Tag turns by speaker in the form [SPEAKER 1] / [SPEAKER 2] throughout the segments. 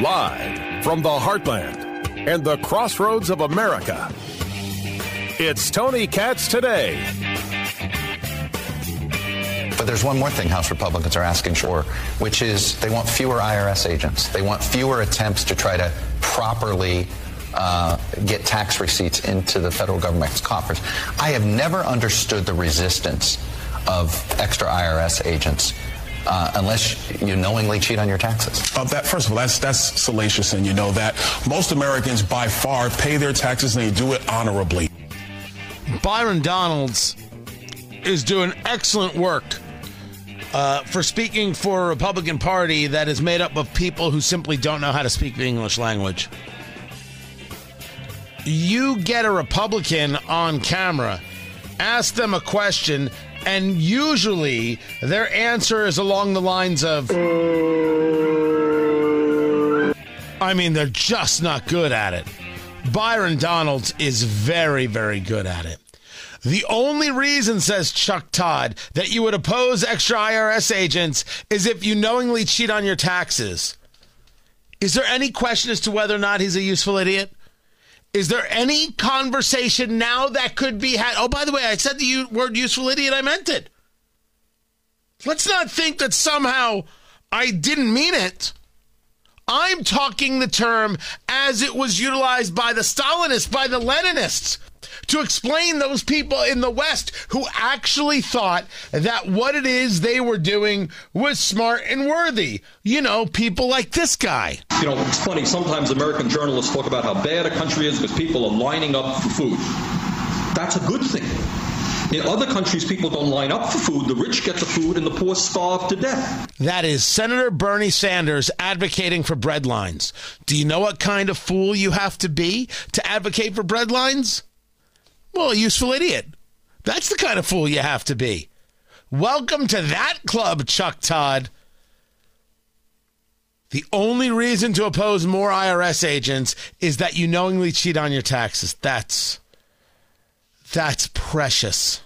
[SPEAKER 1] Live from the heartland and the crossroads of America, it's Tony Katz today.
[SPEAKER 2] But there's one more thing House Republicans are asking for, which is they want fewer IRS agents. They want fewer attempts to try to properly uh, get tax receipts into the federal government's coffers. I have never understood the resistance of extra IRS agents uh, unless you knowingly cheat on your taxes.
[SPEAKER 3] Uh, that first of all, that's that's salacious, and you know that most Americans by far pay their taxes and they do it honorably.
[SPEAKER 4] Byron Donalds is doing excellent work uh, for speaking for a Republican Party that is made up of people who simply don't know how to speak the English language. You get a Republican on camera, ask them a question, and usually their answer is along the lines of I mean, they're just not good at it. Byron Donalds is very, very good at it. The only reason, says Chuck Todd, that you would oppose extra IRS agents is if you knowingly cheat on your taxes. Is there any question as to whether or not he's a useful idiot? Is there any conversation now that could be had? Oh, by the way, I said the word useful idiot, I meant it. Let's not think that somehow I didn't mean it. I'm talking the term as it was utilized by the Stalinists, by the Leninists, to explain those people in the West who actually thought that what it is they were doing was smart and worthy. You know, people like this guy.
[SPEAKER 5] You know, it's funny, sometimes American journalists talk about how bad a country is because people are lining up for food. That's a good thing. In other countries, people don't line up for food. The rich get the food and the poor starve to death.
[SPEAKER 4] That is Senator Bernie Sanders advocating for breadlines. Do you know what kind of fool you have to be to advocate for breadlines? Well, a useful idiot. That's the kind of fool you have to be. Welcome to that club, Chuck Todd. The only reason to oppose more IRS agents is that you knowingly cheat on your taxes. That's that's precious.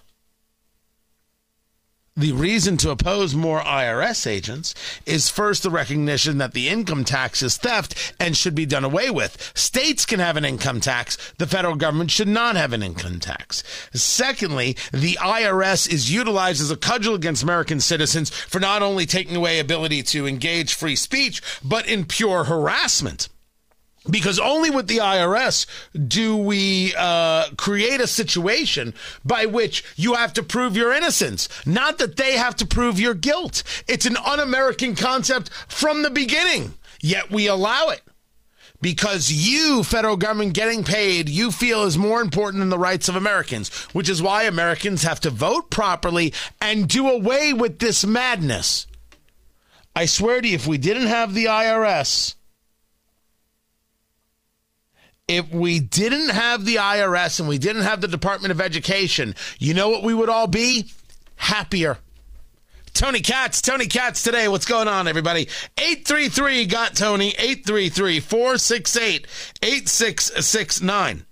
[SPEAKER 4] The reason to oppose more IRS agents is first the recognition that the income tax is theft and should be done away with. States can have an income tax. The federal government should not have an income tax. Secondly, the IRS is utilized as a cudgel against American citizens for not only taking away ability to engage free speech, but in pure harassment because only with the IRS do we uh, create a situation by which you have to prove your innocence, not that they have to prove your guilt. It's an un American concept from the beginning, yet we allow it. Because you, federal government, getting paid, you feel is more important than the rights of Americans, which is why Americans have to vote properly and do away with this madness. I swear to you, if we didn't have the IRS, if we didn't have the IRS and we didn't have the Department of Education, you know what we would all be? Happier. Tony Katz, Tony Katz today. What's going on, everybody? 833 got Tony, 833 468 8669.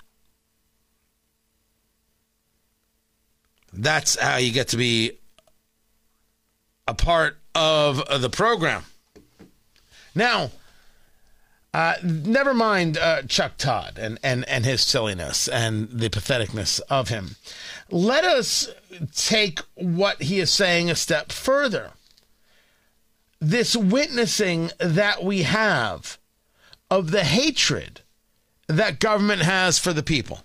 [SPEAKER 4] That's how you get to be a part of the program. Now, uh, never mind uh, Chuck Todd and, and, and his silliness and the patheticness of him. Let us take what he is saying a step further. This witnessing that we have of the hatred that government has for the people.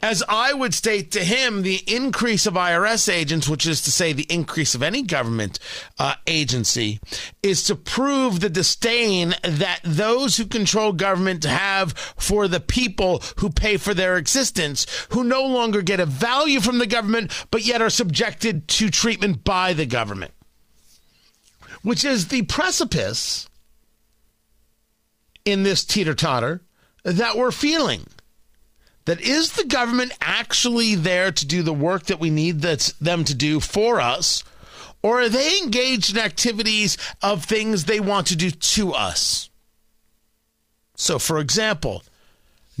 [SPEAKER 4] As I would state to him, the increase of IRS agents, which is to say the increase of any government uh, agency, is to prove the disdain that those who control government have for the people who pay for their existence, who no longer get a value from the government, but yet are subjected to treatment by the government, which is the precipice in this teeter totter that we're feeling that is the government actually there to do the work that we need them to do for us? Or are they engaged in activities of things they want to do to us? So, for example,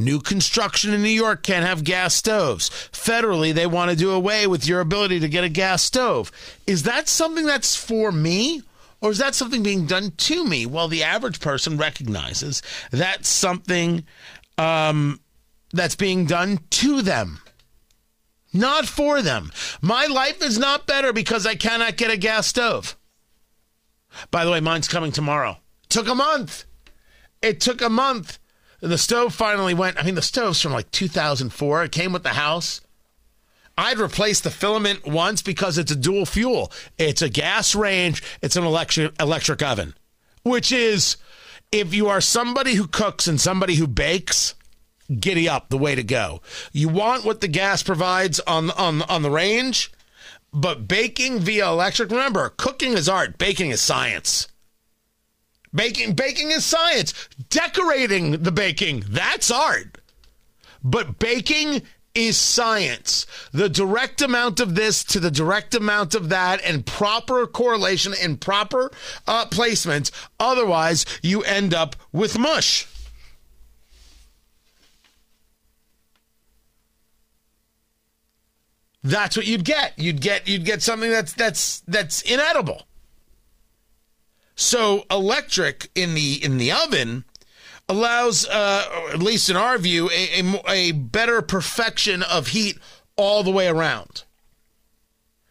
[SPEAKER 4] New construction in New York can't have gas stoves. Federally, they want to do away with your ability to get a gas stove. Is that something that's for me? Or is that something being done to me? Well, the average person recognizes that's something um, that's being done to them, not for them. My life is not better because I cannot get a gas stove. By the way, mine's coming tomorrow. Took a month. It took a month. The stove finally went. I mean, the stove's from like 2004. It came with the house. I'd replaced the filament once because it's a dual fuel. It's a gas range, it's an electric electric oven, which is if you are somebody who cooks and somebody who bakes, giddy up the way to go. You want what the gas provides on on on the range, but baking via electric, remember, cooking is art, baking is science. Baking baking is science. Decorating the baking, that's art. But baking is science. The direct amount of this to the direct amount of that and proper correlation and proper uh, placement. Otherwise, you end up with mush. That's what you'd get. You'd get you'd get something that's that's that's inedible. So electric in the in the oven allows, uh, at least in our view, a, a, a, better perfection of heat all the way around.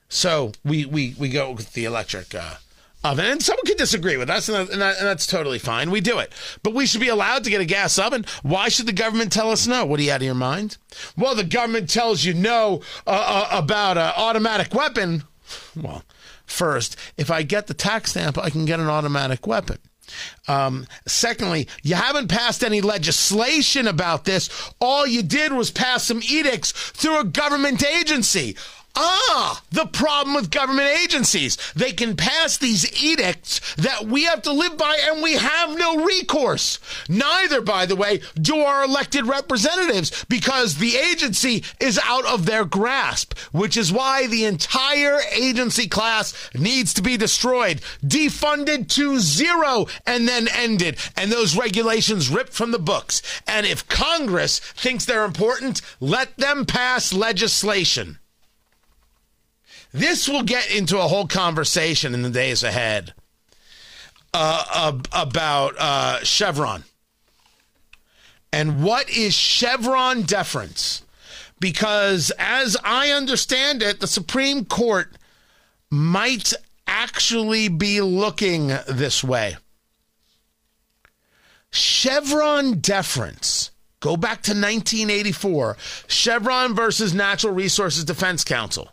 [SPEAKER 4] So we we, we go with the electric uh, oven, and someone could disagree with us, and, that, and, that, and, that's totally fine. We do it, but we should be allowed to get a gas oven. Why should the government tell us no? What are you out of your mind? Well, the government tells you no uh, uh, about an automatic weapon. Well, first, if I get the tax stamp, I can get an automatic weapon. Um, secondly, you haven't passed any legislation about this. All you did was pass some edicts through a government agency. Ah, the problem with government agencies. They can pass these edicts that we have to live by and we have no recourse. Neither, by the way, do our elected representatives because the agency is out of their grasp, which is why the entire agency class needs to be destroyed, defunded to zero, and then ended, and those regulations ripped from the books. And if Congress thinks they're important, let them pass legislation. This will get into a whole conversation in the days ahead uh, about uh, Chevron. And what is Chevron deference? Because as I understand it, the Supreme Court might actually be looking this way. Chevron deference. Go back to 1984. Chevron versus Natural Resources Defense Council.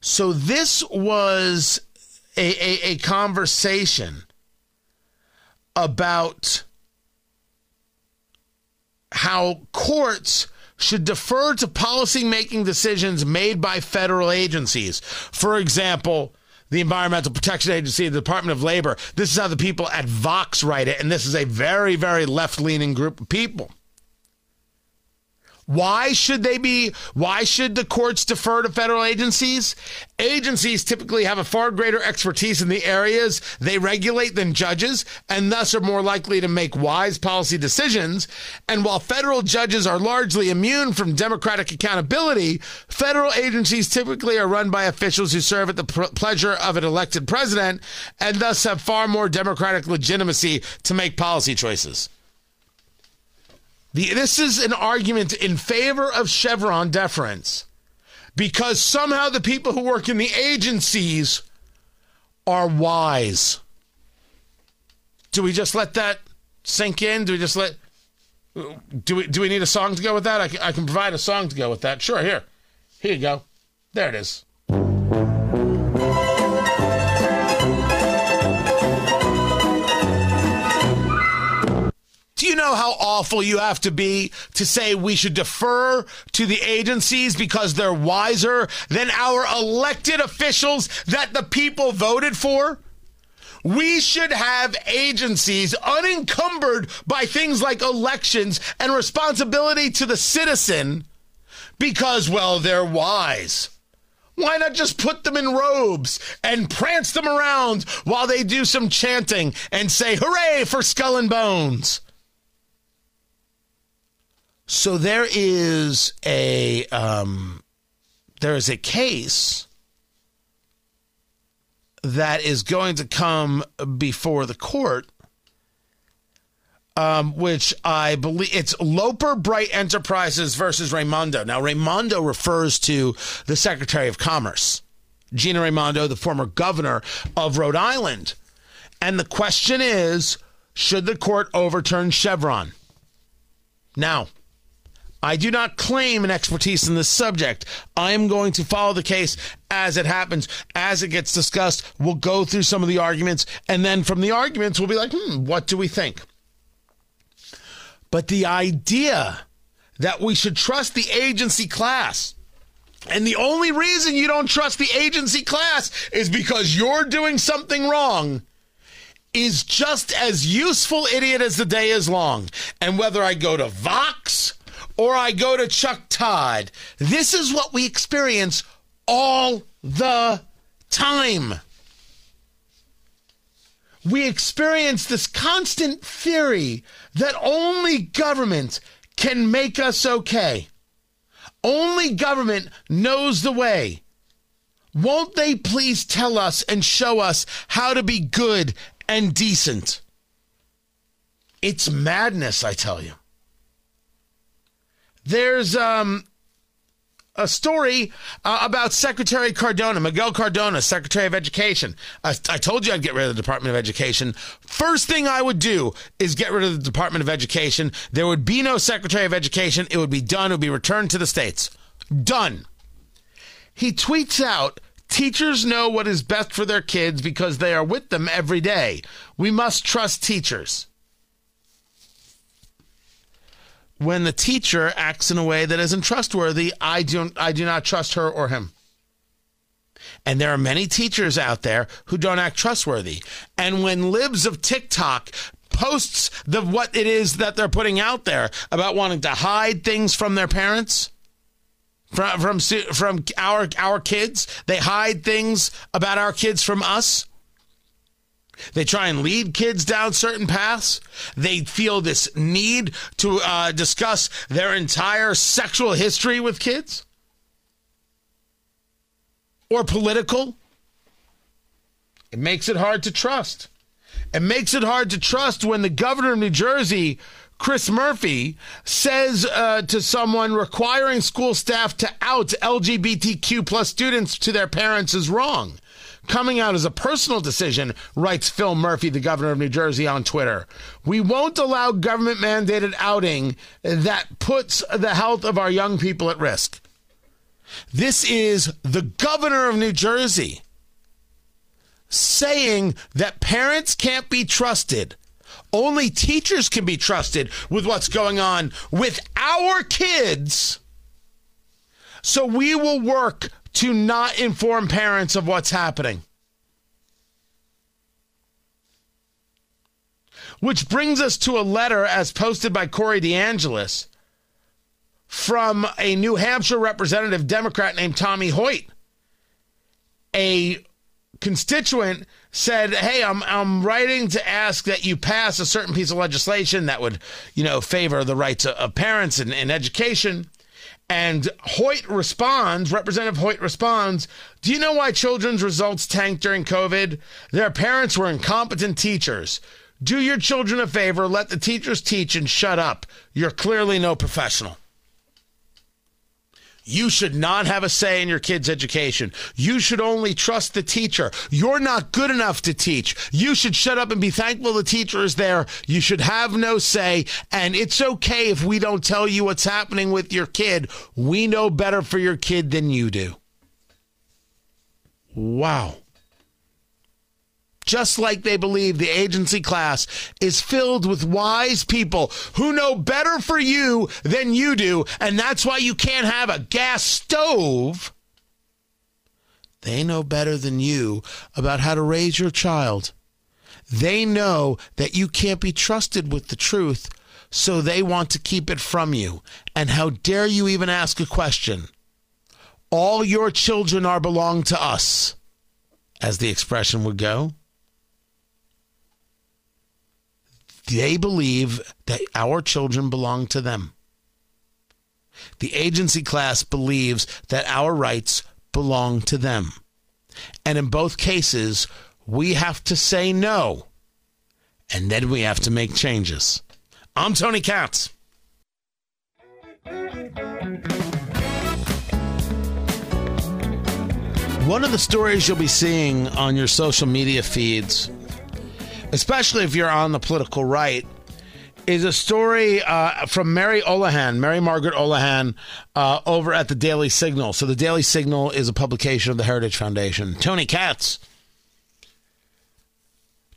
[SPEAKER 4] So this was a, a, a conversation about how courts should defer to policy making decisions made by federal agencies. For example, the Environmental Protection Agency, the Department of Labor. This is how the people at Vox write it, and this is a very, very left leaning group of people. Why should they be? Why should the courts defer to federal agencies? Agencies typically have a far greater expertise in the areas they regulate than judges, and thus are more likely to make wise policy decisions. And while federal judges are largely immune from democratic accountability, federal agencies typically are run by officials who serve at the pleasure of an elected president and thus have far more democratic legitimacy to make policy choices. The, this is an argument in favor of Chevron deference because somehow the people who work in the agencies are wise. Do we just let that sink in? Do we just let. Do we, do we need a song to go with that? I can, I can provide a song to go with that. Sure, here. Here you go. There it is. Do you know how awful you have to be to say we should defer to the agencies because they're wiser than our elected officials that the people voted for? We should have agencies unencumbered by things like elections and responsibility to the citizen because, well, they're wise. Why not just put them in robes and prance them around while they do some chanting and say, hooray for skull and bones? So there is a um, there is a case that is going to come before the court, um, which I believe it's Loper Bright Enterprises versus Raimondo. Now, Raimondo refers to the Secretary of Commerce, Gina Raimondo, the former governor of Rhode Island. And the question is should the court overturn Chevron? Now, I do not claim an expertise in this subject. I am going to follow the case as it happens, as it gets discussed. We'll go through some of the arguments, and then from the arguments, we'll be like, hmm, what do we think? But the idea that we should trust the agency class, and the only reason you don't trust the agency class is because you're doing something wrong is just as useful idiot as the day is long. And whether I go to Vox or I go to Chuck Todd, this is what we experience all the time. We experience this constant theory that only government can make us okay. Only government knows the way. Won't they please tell us and show us how to be good and decent. It's madness, I tell you. There's um, a story uh, about Secretary Cardona, Miguel Cardona, Secretary of Education. I, I, told you I'd get rid of the Department of Education. First thing I would do is get rid of the Department of Education. There would be no Secretary of Education. It would be done. It would be returned to the states. Done. He tweets out Teachers know what is best for their kids because they are with them every day. We must trust teachers. When the teacher acts in a way that isn't trustworthy, I do, I do not trust her or him. And there are many teachers out there who don't act trustworthy. And when libs of TikTok posts the what it is that they're putting out there about wanting to hide things from their parents, from from from our our kids. They hide things about our kids from us. They try and lead kids down certain paths. They feel this need to uh, discuss their entire sexual history with kids or political. It makes it hard to trust. It makes it hard to trust when the governor of New Jersey Chris Murphy says uh, to someone requiring school staff to out LGBTQ plus students to their parents is wrong. Coming out as a personal decision, writes Phil Murphy, the governor of New Jersey, on Twitter. We won't allow government mandated outing that puts the health of our young people at risk. This is the governor of New Jersey saying that parents can't be trusted only teachers can be trusted with what's going on with our kids. So we will work to not inform parents of what's happening. Which brings us to a letter as posted by Corey DeAngelis from a New Hampshire representative Democrat named Tommy Hoyt. A constituent said, "Hey, I'm I'm writing to ask that you pass a certain piece of legislation that would, you know, favor the rights of parents in, in education." And Hoyt responds, Representative Hoyt responds, Do you know why children's results tanked during COVID? Their parents were incompetent teachers. Do your children a favor, let the teachers teach and shut up. You're clearly no professional. You should not have a say in your kid's education. You should only trust the teacher. You're not good enough to teach. You should shut up and be thankful the teacher is there. You should have no say. And it's okay if we don't tell you what's happening with your kid. We know better for your kid than you do. Wow just like they believe the agency class is filled with wise people who know better for you than you do, and that's why you can't have a gas stove. They know better than you about how to raise your child. They know that you can't be trusted with the truth, so they want to keep it from you. And how dare you even ask a question? All your children are belong to us, as the expression would go. They believe that our children belong to them. The agency class believes that our rights belong to them. And in both cases, we have to say no. And then we have to make changes. I'm Tony Katz. One of the stories you'll be seeing on your social media feeds, especially if you're on the political right, is a story uh, from Mary Olohan, Mary Margaret Olohan, uh, over at the Daily Signal. So the Daily Signal is a publication of the Heritage Foundation. Tony Katz.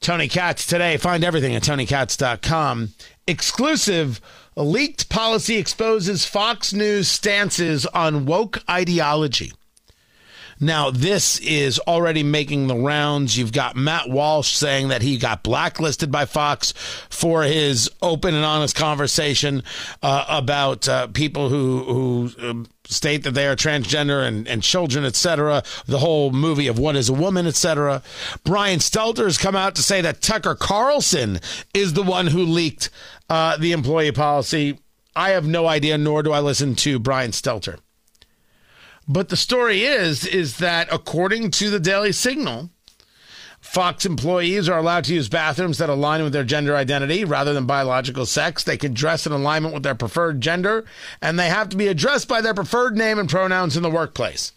[SPEAKER 4] Tony Katz today. Find everything at tonykatz.com. Exclusive leaked policy exposes Fox News stances on woke ideology. Now, this is already making the rounds. You've got Matt Walsh saying that he got blacklisted by Fox for his open and honest conversation uh, about uh, people who who um, state that they are transgender and, and children, etc. The whole movie of what is a woman, etc. Brian Stelter has come out to say that Tucker Carlson is the one who leaked uh, the employee policy. I have no idea, nor do I listen to Brian Stelter. But the story is is that according to the Daily Signal, Fox employees are allowed to use bathrooms that align with their gender identity rather than biological sex. They can dress in alignment with their preferred gender, and they have to be addressed by their preferred name and pronouns in the workplace.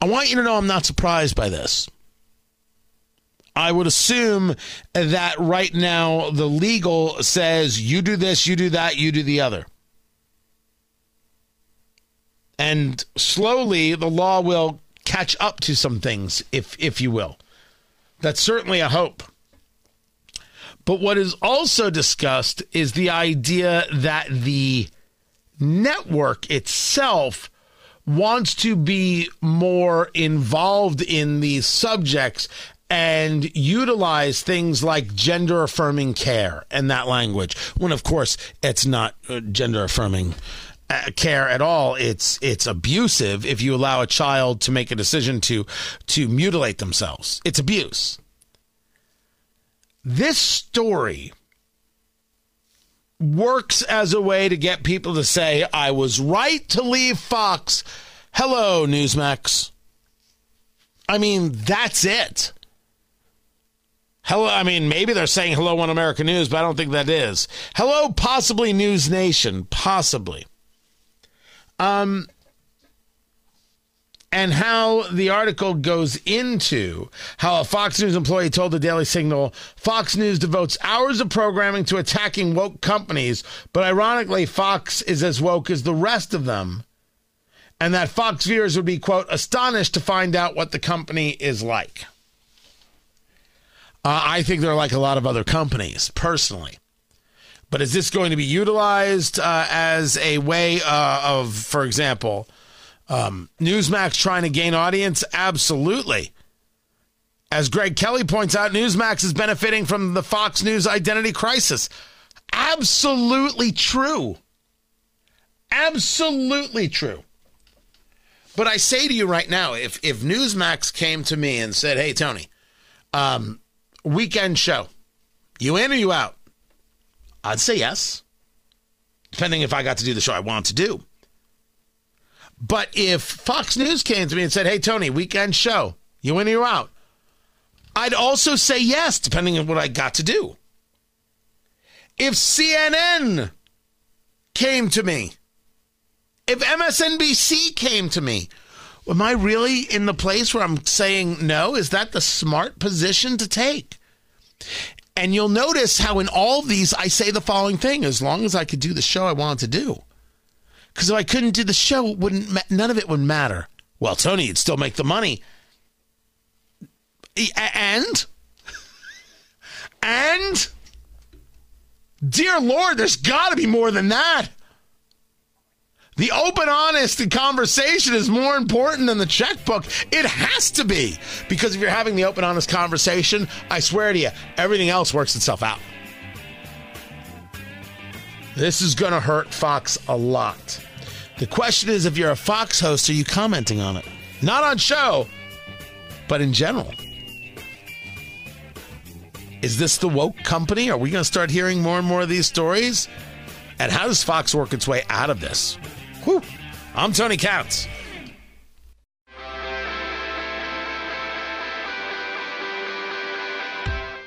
[SPEAKER 4] I want you to know I'm not surprised by this. I would assume that right now the legal says you do this, you do that, you do the other. And slowly the law will catch up to some things, if if you will. That's certainly a hope. But what is also discussed is the idea that the network itself wants to be more involved in these subjects and utilize things like gender affirming care and that language when of course it's not uh, gender affirming Uh, care at all it's it's abusive if you allow a child to make a decision to to mutilate themselves. It's abuse. This story works as a way to get people to say i was right to leave fox. Hello newsmax. I mean that's it. Hello, I mean, maybe they're saying hello on American News, but I don't think that is. Hello, possibly News Nation, possibly. Um, and how the article goes into how a Fox News employee told the Daily Signal Fox News devotes hours of programming to attacking woke companies, but ironically, Fox is as woke as the rest of them. And that Fox viewers would be, quote, astonished to find out what the company is like. Uh, I think they're like a lot of other companies, personally. But is this going to be utilized uh, as a way uh, of, for example, um, Newsmax trying to gain audience? Absolutely. As Greg Kelly points out, Newsmax is benefiting from the Fox News identity crisis. Absolutely true. Absolutely true. But I say to you right now, if if Newsmax came to me and said, "Hey, Tony, um, weekend show. You in or you out? I'd say yes, depending if I got to do the show I want to do. But if Fox News came to me and said, hey, Tony, weekend show, you in or you out? I'd also say yes, depending on what I got to do. If CNN came to me, if MSNBC came to me, Am I really in the place where I'm saying no? Is that the smart position to take? And you'll notice how in all of these I say the following thing: as long as I could do the show I wanted to do, because if I couldn't do the show, it wouldn't none of it would matter. Well, Tony, you'd still make the money, and and dear Lord, there's got to be more than that. The open, honest conversation is more important than the checkbook. It has to be. Because if you're having the open, honest conversation, I swear to you, everything else works itself out. This is going to hurt Fox a lot. The question is if you're a Fox host, are you commenting on it? Not on show, but in general. Is this the woke company? Are we going to start hearing more and more of these stories? And how does Fox work its way out of this? Whew. I'm Tony Katz.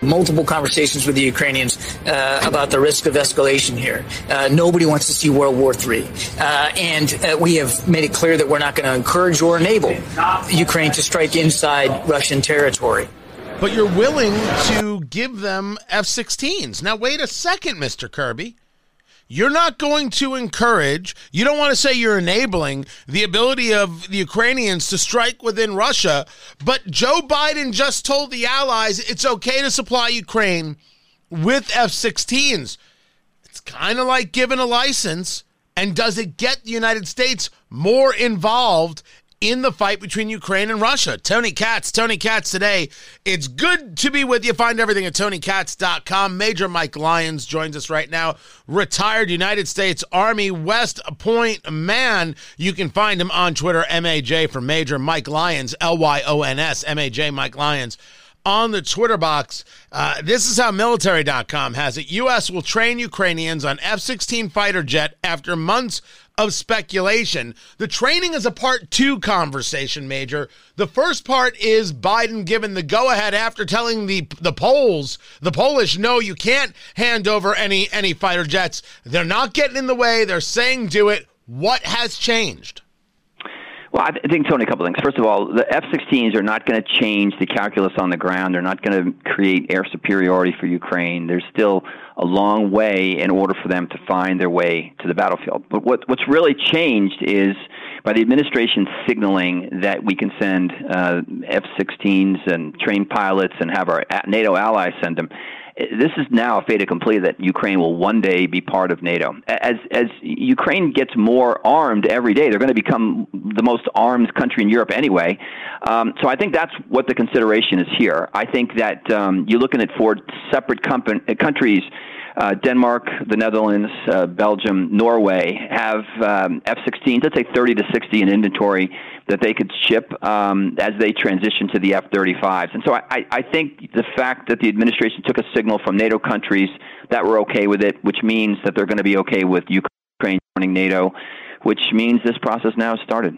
[SPEAKER 6] multiple conversations with the Ukrainians uh, about the risk of escalation here. Uh, nobody wants to see World War III. Uh, and uh, we have made it clear that we're not going to encourage or enable Ukraine to strike inside Russian territory.
[SPEAKER 4] But you're willing to give them F 16s. Now, wait a second, Mr. Kirby. You're not going to encourage, you don't want to say you're enabling the ability of the Ukrainians to strike within Russia, but Joe Biden just told the allies it's okay to supply Ukraine with F 16s. It's kind of like giving a license. And does it get the United States more involved in the fight between Ukraine and Russia. Tony Katz, Tony Katz today. It's good to be with you. Find everything at tonykatz.com. Major Mike Lyons joins us right now. Retired United States Army West Point man. You can find him on Twitter, MAJ for Major Mike Lyons, L Y O N S, MAJ Mike Lyons on the Twitter box. Uh, this is how military.com has it. U.S. will train Ukrainians on F 16 fighter jet after months of speculation. The training is a part two conversation, Major. The first part is Biden given the go ahead after telling the the Poles, the Polish, no, you can't hand over any any fighter jets. They're not getting in the way. They're saying do it. What has changed?
[SPEAKER 7] Well, I think, Tony, a couple things. First of all, the F 16s are not going to change the calculus on the ground. They're not going to create air superiority for Ukraine. There's still a long way in order for them to find their way to the battlefield. But what, what's really changed is by the administration signaling that we can send uh, F 16s and train pilots and have our NATO allies send them this is now a fait accompli that Ukraine will one day be part of NATO. As as Ukraine gets more armed every day, they're going to become the most armed country in Europe anyway. Um, so I think that's what the consideration is here. I think that um, you're looking at four separate company, countries uh, Denmark, the Netherlands, uh, Belgium, Norway have um, F-16s. Let's say 30 to 60 in inventory that they could ship um, as they transition to the F-35s. And so I, I think the fact that the administration took a signal from NATO countries that were okay with it, which means that they're going to be okay with Ukraine joining NATO, which means this process now has started.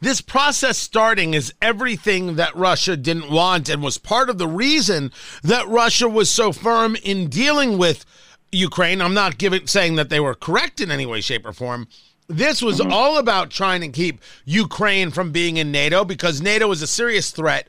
[SPEAKER 4] This process starting is everything that Russia didn't want and was part of the reason that Russia was so firm in dealing with Ukraine. I'm not giving saying that they were correct in any way, shape, or form. This was mm-hmm. all about trying to keep Ukraine from being in NATO because NATO is a serious threat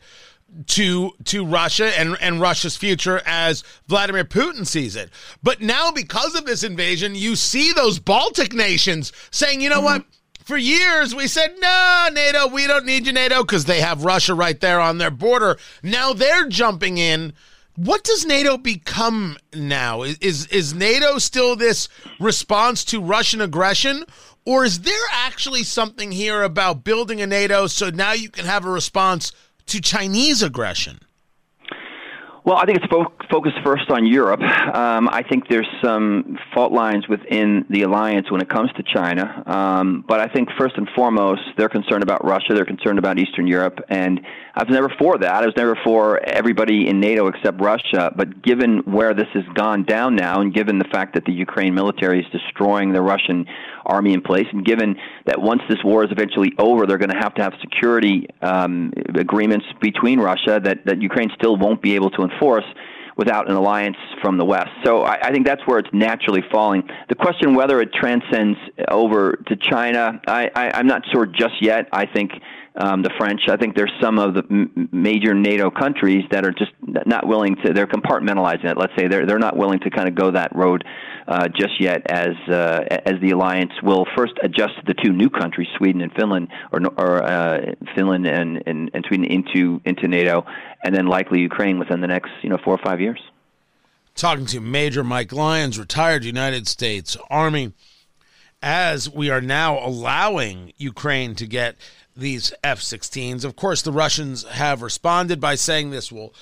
[SPEAKER 4] to to Russia and and Russia's future as Vladimir Putin sees it. But now because of this invasion, you see those Baltic nations saying, "You know mm-hmm. what? For years, we said, no, NATO, we don't need you, NATO, because they have Russia right there on their border. Now they're jumping in. What does NATO become now? Is, is NATO still this response to Russian aggression? Or is there actually something here about building a NATO so now you can have a response to Chinese aggression?
[SPEAKER 7] Well, I think it's fo- focused first on Europe. Um, I think there's some fault lines within the alliance when it comes to China. Um, but I think first and foremost, they're concerned about Russia. They're concerned about Eastern Europe. And I was never for that. I was never for everybody in NATO except Russia. But given where this has gone down now, and given the fact that the Ukraine military is destroying the Russian army in place, and given that once this war is eventually over, they're going to have to have security um, agreements between Russia that, that Ukraine still won't be able to enforce without an alliance from the West. So I, I think that's where it's naturally falling. The question whether it transcends over to China, I, I'm not sure just yet. I think um, the French. I think there's some of the m- major NATO countries that are just not willing to. They're compartmentalizing it. Let's say they're they're not willing to kind of go that road uh, just yet, as uh, as the alliance will first adjust the two new countries, Sweden and Finland, or, or uh, Finland and, and and Sweden into into NATO, and then likely Ukraine within the next you know four or five years.
[SPEAKER 4] Talking to Major Mike Lyons, retired United States Army as we are now allowing Ukraine to get these F 16s. Of course, the Russians have responded by saying this will,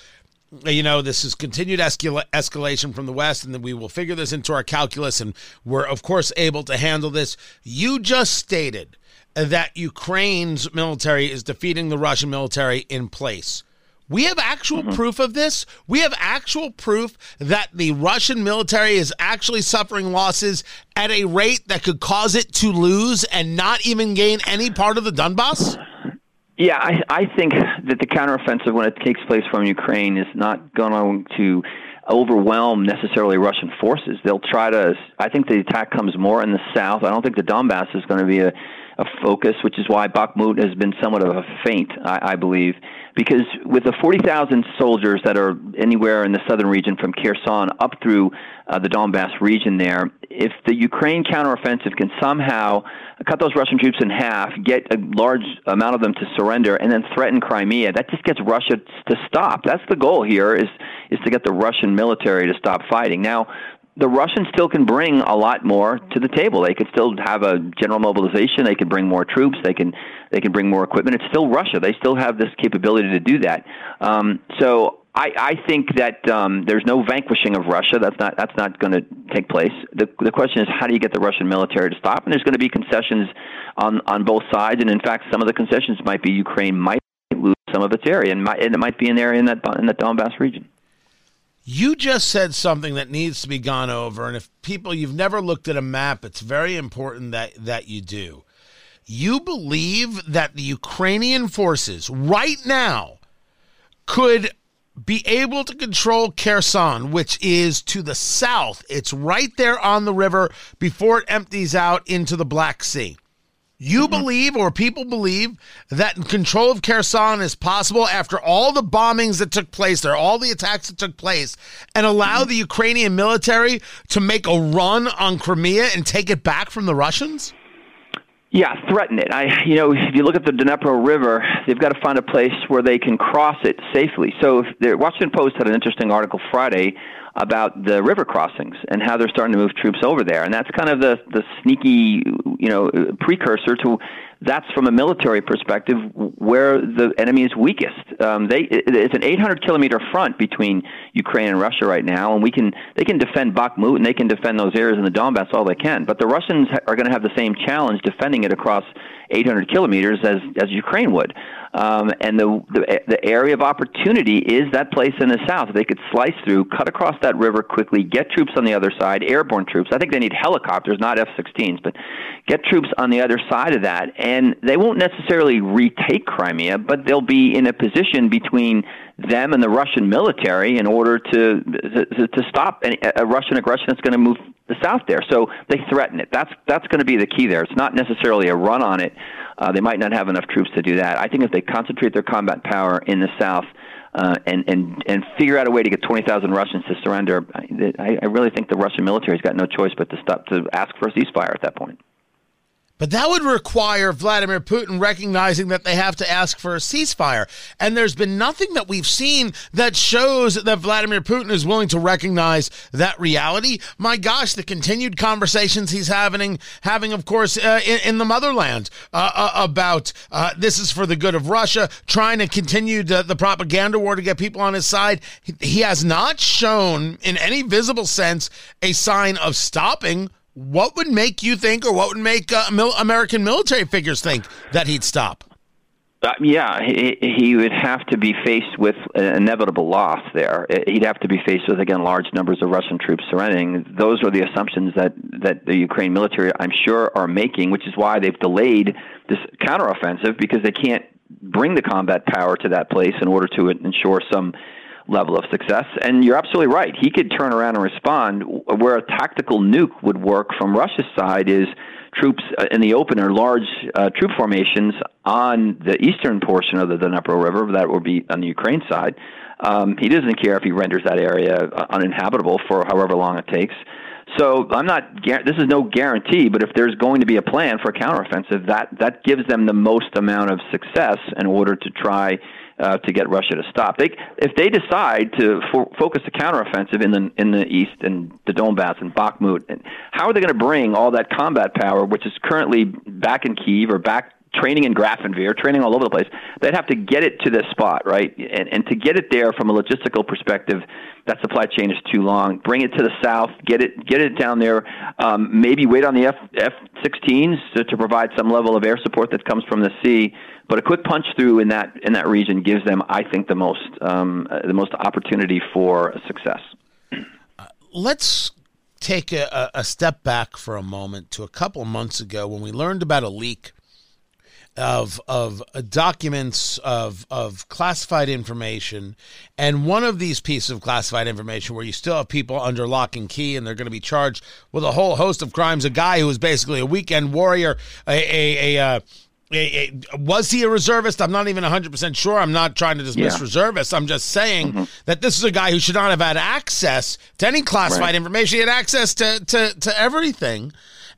[SPEAKER 4] you know, this is continued escal- escalation from the West, and that we will figure this into our calculus, and we're, of course, able to handle this. You just stated that Ukraine's military is defeating the Russian military in place. We have actual mm-hmm. proof of this. We have actual proof that the Russian military is actually suffering losses at a rate that could cause it to lose and not even gain any part of the Donbass?
[SPEAKER 7] Yeah, I, I think that the counteroffensive, when it takes place from Ukraine, is not going to overwhelm necessarily Russian forces. They'll try to. I think the attack comes more in the south. I don't think the Donbass is going to be a, a focus, which is why Bakhmut has been somewhat of a feint, I, I believe because with the 40,000 soldiers that are anywhere in the southern region from Kherson up through uh, the Donbass region there, if the Ukraine counteroffensive can somehow cut those Russian troops in half, get a large amount of them to surrender, and then threaten Crimea, that just gets Russia to stop. That's the goal here is is to get the Russian military to stop fighting. Now, the Russians still can bring a lot more to the table. They could still have a general mobilization. They can bring more troops. They can they can bring more equipment. It's still Russia. They still have this capability to do that. Um, so I, I think that um, there's no vanquishing of Russia. That's not that's not going to take place. The the question is how do you get the Russian military to stop? And there's going to be concessions on on both sides. And in fact, some of the concessions might be Ukraine might lose some of its area, and, might, and it might be an area in that in the Donbass region.
[SPEAKER 4] You just said something that needs to be gone over, and if people you've never looked at a map, it's very important that that you do. You believe that the Ukrainian forces right now could be able to control Kherson, which is to the south. It's right there on the river before it empties out into the Black Sea. You mm-hmm. believe, or people believe, that control of Kherson is possible after all the bombings that took place there, all the attacks that took place, and allow mm-hmm. the Ukrainian military to make a run on Crimea and take it back from the Russians?
[SPEAKER 7] Yeah, threaten it. I, you know, if you look at the Dnepro River, they've got to find a place where they can cross it safely. So, if the Washington Post had an interesting article Friday about the river crossings and how they're starting to move troops over there, and that's kind of the the sneaky, you know, precursor to that's from a military perspective where the enemy is weakest. Um, they it's an 800 kilometer front between Ukraine and Russia right now, and we can they can defend Bakhmut and they can defend those areas in the Donbass all they can. But the Russians are going to have the same challenge defending it across 800 kilometers as as Ukraine would. Um, and the, the the area of opportunity is that place in the south. They could slice through, cut across that river quickly, get troops on the other side, airborne troops. I think they need helicopters, not F-16s, but get troops on the other side of that. And they won't necessarily retake Crimea, but they'll be in a position between them and the Russian military in order to to, to stop any, a Russian aggression that's going to move the south there. So they threaten it. That's that's going to be the key there. It's not necessarily a run on it. Uh, they might not have enough troops to do that. I think if they concentrate their combat power in the south. Uh, and and and figure out a way to get twenty thousand Russians to surrender. I, I really think the Russian military's got no choice but to stop to ask for a ceasefire at that point.
[SPEAKER 4] But that would require Vladimir Putin recognizing that they have to ask for a ceasefire. And there's been nothing that we've seen that shows that Vladimir Putin is willing to recognize that reality. My gosh, the continued conversations he's having, having of course, uh, in, in, the motherland uh, uh, about uh, this is for the good of Russia, trying to continue the, the propaganda war to get people on his side. He, he has not shown in any visible sense a sign of stopping what would make you think, or what would make uh, mil- American military figures think that he'd stop?
[SPEAKER 7] Uh, yeah, he, he would have to be faced with an inevitable loss there. He'd have to be faced with again large numbers of Russian troops surrendering. Those are the assumptions that that the Ukraine military, I'm sure, are making, which is why they've delayed this counteroffensive because they can't bring the combat power to that place in order to ensure some level of success. And you're absolutely right. He could turn around and respond. Where a tactical nuke would work from Russia's side is troops uh, in the open or large uh, troop formations on the eastern portion of the Dnepro River. That would be on the Ukraine side. Um, he doesn't care if he renders that area uh, uninhabitable for however long it takes. So I'm not. This is no guarantee, but if there's going to be a plan for a counteroffensive, that that gives them the most amount of success in order to try uh, to get Russia to stop. They, if they decide to fo- focus the counteroffensive in the in the east and the Donbass and Bakhmut, and how are they going to bring all that combat power, which is currently back in Kiev or back training in Grafenwehr, training all over the place. They'd have to get it to this spot, right? And, and to get it there from a logistical perspective, that supply chain is too long. Bring it to the south, get it get it down there. Um, maybe wait on the F F-16s to, to provide some level of air support that comes from the sea. But a quick punch through in that in that region gives them, I think, the most um, the most opportunity for success.
[SPEAKER 4] Let's take a, a step back for a moment to a couple months ago when we learned about a leak of of uh, documents of of classified information and one of these pieces of classified information where you still have people under lock and key and they're going to be charged with a whole host of crimes a guy who was basically a weekend warrior a a, a, a was he a reservist? I'm not even 100% sure. I'm not trying to dismiss yeah. reservists. I'm just saying mm-hmm. that this is a guy who should not have had access to any classified right. information. He had access to, to, to everything.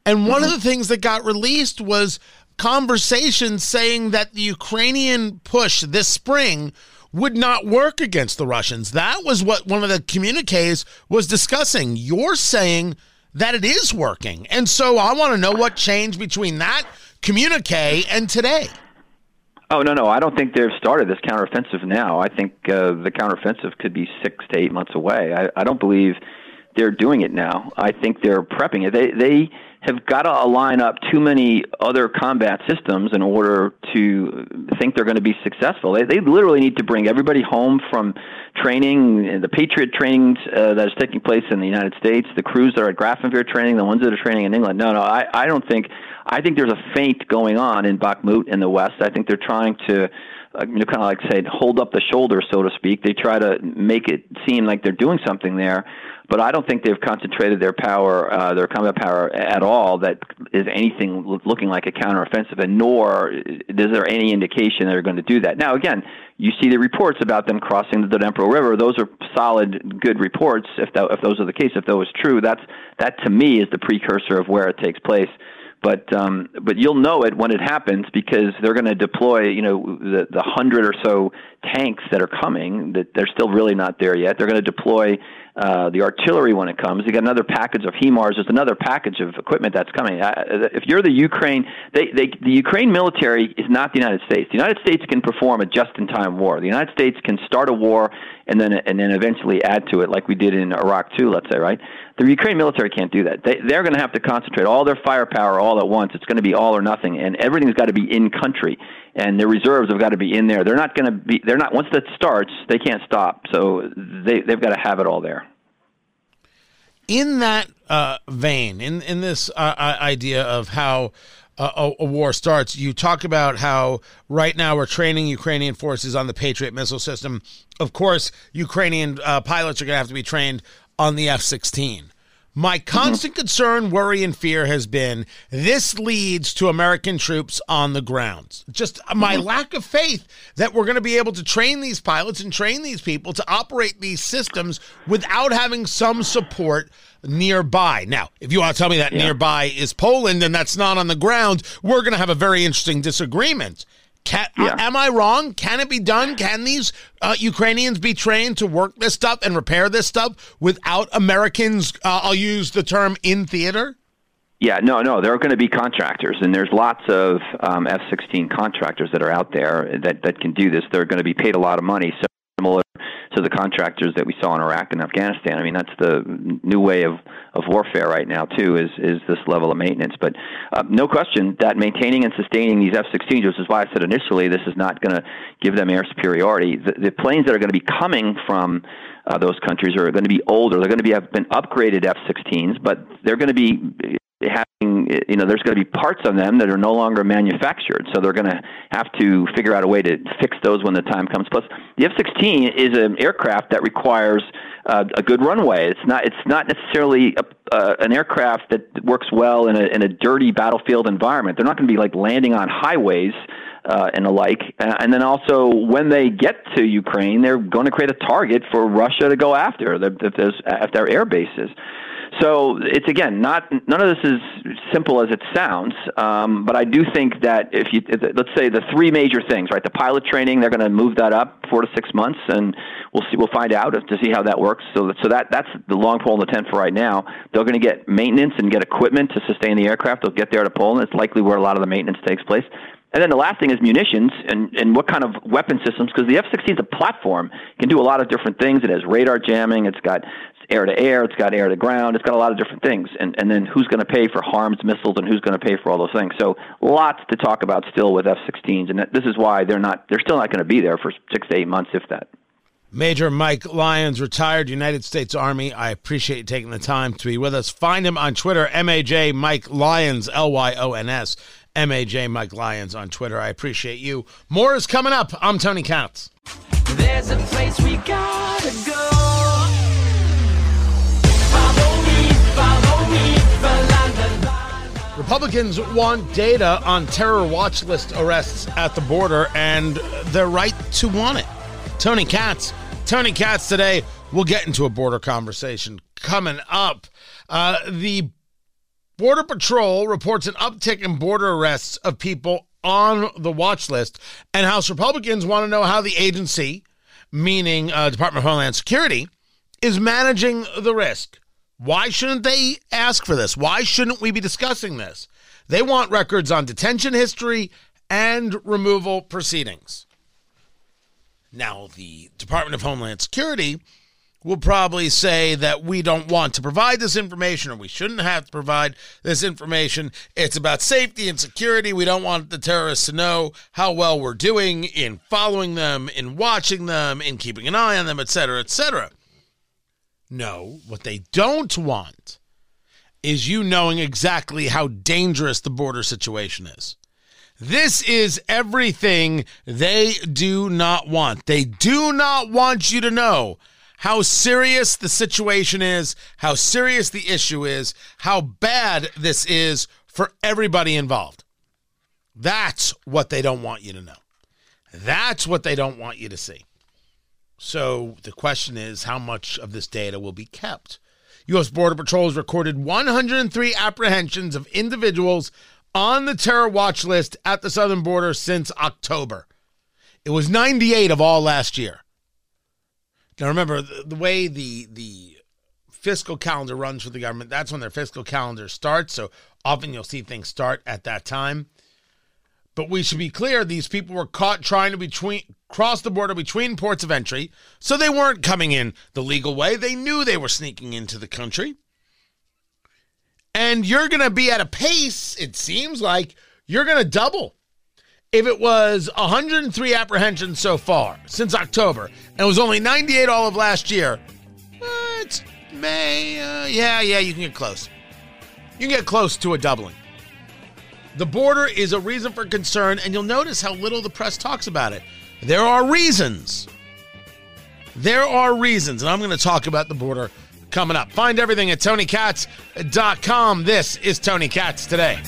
[SPEAKER 4] And one mm-hmm. of the things that got released was conversations saying that the Ukrainian push this spring would not work against the Russians. That was what one of the communiques was discussing. You're saying that it is working. And so I want to know what changed between that communique and today.
[SPEAKER 7] Oh no, no, I don't think they've started this counteroffensive now. I think uh, the counteroffensive could be six to eight months away. I, I don't believe they're doing it now. I think they're prepping it. They they have got to align up too many other combat systems in order to think they're going to be successful. They, they literally need to bring everybody home from training, the Patriot training uh, that is taking place in the United States, the crews that are at Grafenwehr training, the ones that are training in England. No, no, I, I don't think. I think there's a feint going on in Bakhmut in the West. I think they're trying to you know, kind of like say, hold up the shoulder, so to speak. They try to make it seem like they're doing something there but I don't think they've concentrated their power, uh, their combat power at all that is anything looking like a counteroffensive, and nor is there any indication they're going to do that. Now, again, you see the reports about them crossing the Dnipro River; those are solid, good reports. If that, if those are the case, if that was true, that's that to me is the precursor of where it takes place but um, but you'll know it when it happens because they're going to deploy you know the the hundred or so tanks that are coming that they're still really not there yet. They're going to deploy uh, the artillery when it comes. You got another package of HIMARS. There's another package of equipment that's coming. Uh, if you're the Ukraine, they, they, the Ukraine military is not the United States. The United States can perform a just-in-time war. The United States can start a war and then and then eventually add to it, like we did in Iraq too. Let's say, right? The Ukraine military can't do that. They, they're going to have to concentrate all their firepower all at once. It's going to be all or nothing, and everything's got to be in country and their reserves have got to be in there. They're not going to be. They're not. Once that starts, they can't stop. So they they've got to have it all there.
[SPEAKER 4] In that uh, vein, in in this uh, idea of how a, a, war starts. You talk about how right now we're training Ukrainian forces on the Patriot missile system. Of course, Ukrainian uh, pilots are going to have to be trained on the F 16. My constant concern, worry, and fear has been this leads to American troops on the ground. Just my mm-hmm. lack of faith that we're going to be able to train these pilots and train these people to operate these systems without having some support nearby. Now, if you want to tell me that yeah. nearby is Poland and that's not on the ground, we're going to have a very interesting disagreement. Can, yeah. uh, am I wrong? Can it be done? Can these uh, Ukrainians be trained to work this stuff and repair this stuff without Americans? Uh, I'll use the term in theater.
[SPEAKER 7] Yeah, no, no. There are going to be contractors, and there's lots of um, F-16 contractors that are out there that that can do this. They're going to be paid a lot of money. So similar to the contractors that we saw in Iraq and Afghanistan. I mean, that's the new way of, of warfare right now too. Is is this level of maintenance? But uh, no question that maintaining and sustaining these F-16s, which is why I said initially this is not going to give them air superiority. The, the planes that are going to be coming from uh, those countries are going to be older. They're going to be have been upgraded F-16s, but they're going to be having you know there's going to be parts of them that are no longer manufactured so they're going to have to figure out a way to fix those when the time comes plus the F-16 is an aircraft that requires uh, a good runway it's not it's not necessarily a, uh, an aircraft that works well in a in a dirty battlefield environment they're not going to be like landing on highways uh, and the like. And then also, when they get to Ukraine, they're going to create a target for Russia to go after if, there's, if their air bases. So it's again not none of this is simple as it sounds, um, but I do think that if you if, let's say the three major things, right? The pilot training, they're going to move that up four to six months, and we'll see we'll find out to see how that works. So so that that's the long pole in the tent for right now. They're going to get maintenance and get equipment to sustain the aircraft. They'll get there to Poland. It's likely where a lot of the maintenance takes place. And then the last thing is munitions and, and what kind of weapon systems, because the F 16 is a platform, can do a lot of different things. It has radar jamming, it's got air to air, it's got air to ground, it's got a lot of different things. And, and then who's going to pay for HARMS missiles and who's going to pay for all those things. So lots to talk about still with F 16s. And this is why they're, not, they're still not going to be there for six to eight months, if that.
[SPEAKER 4] Major Mike Lyons, retired United States Army. I appreciate you taking the time to be with us. Find him on Twitter, MAJ Mike Lyons, L Y O N S. MAJ Mike Lyons on Twitter. I appreciate you. More is coming up. I'm Tony Katz. There's a place we gotta go. Republicans want data on terror watch list arrests at the border, and they're right to want it. Tony Katz. Tony Katz today. We'll get into a border conversation coming up. Uh, the Border Patrol reports an uptick in border arrests of people on the watch list, and House Republicans want to know how the agency, meaning uh, Department of Homeland Security, is managing the risk. Why shouldn't they ask for this? Why shouldn't we be discussing this? They want records on detention history and removal proceedings. Now, the Department of Homeland Security will probably say that we don't want to provide this information or we shouldn't have to provide this information. It's about safety and security. We don't want the terrorists to know how well we're doing in following them, in watching them, in keeping an eye on them, etc., etc. No, what they don't want is you knowing exactly how dangerous the border situation is. This is everything they do not want. They do not want you to know how serious the situation is, how serious the issue is, how bad this is for everybody involved. That's what they don't want you to know. That's what they don't want you to see. So the question is how much of this data will be kept? U.S. Border Patrol has recorded 103 apprehensions of individuals on the terror watch list at the southern border since October. It was 98 of all last year. Now remember the, the way the the fiscal calendar runs for the government, that's when their fiscal calendar starts. So often you'll see things start at that time. But we should be clear these people were caught trying to between cross the border between ports of entry. So they weren't coming in the legal way. They knew they were sneaking into the country. And you're going to be at a pace, it seems like, you're going to double if it was 103 apprehensions so far since October, and it was only 98 all of last year, it's May. Uh, yeah, yeah, you can get close. You can get close to a doubling. The border is a reason for concern, and you'll notice how little the press talks about it. There are reasons. There are reasons, and I'm going to talk about the border coming up. Find everything at TonyKatz.com. This is Tony Katz today.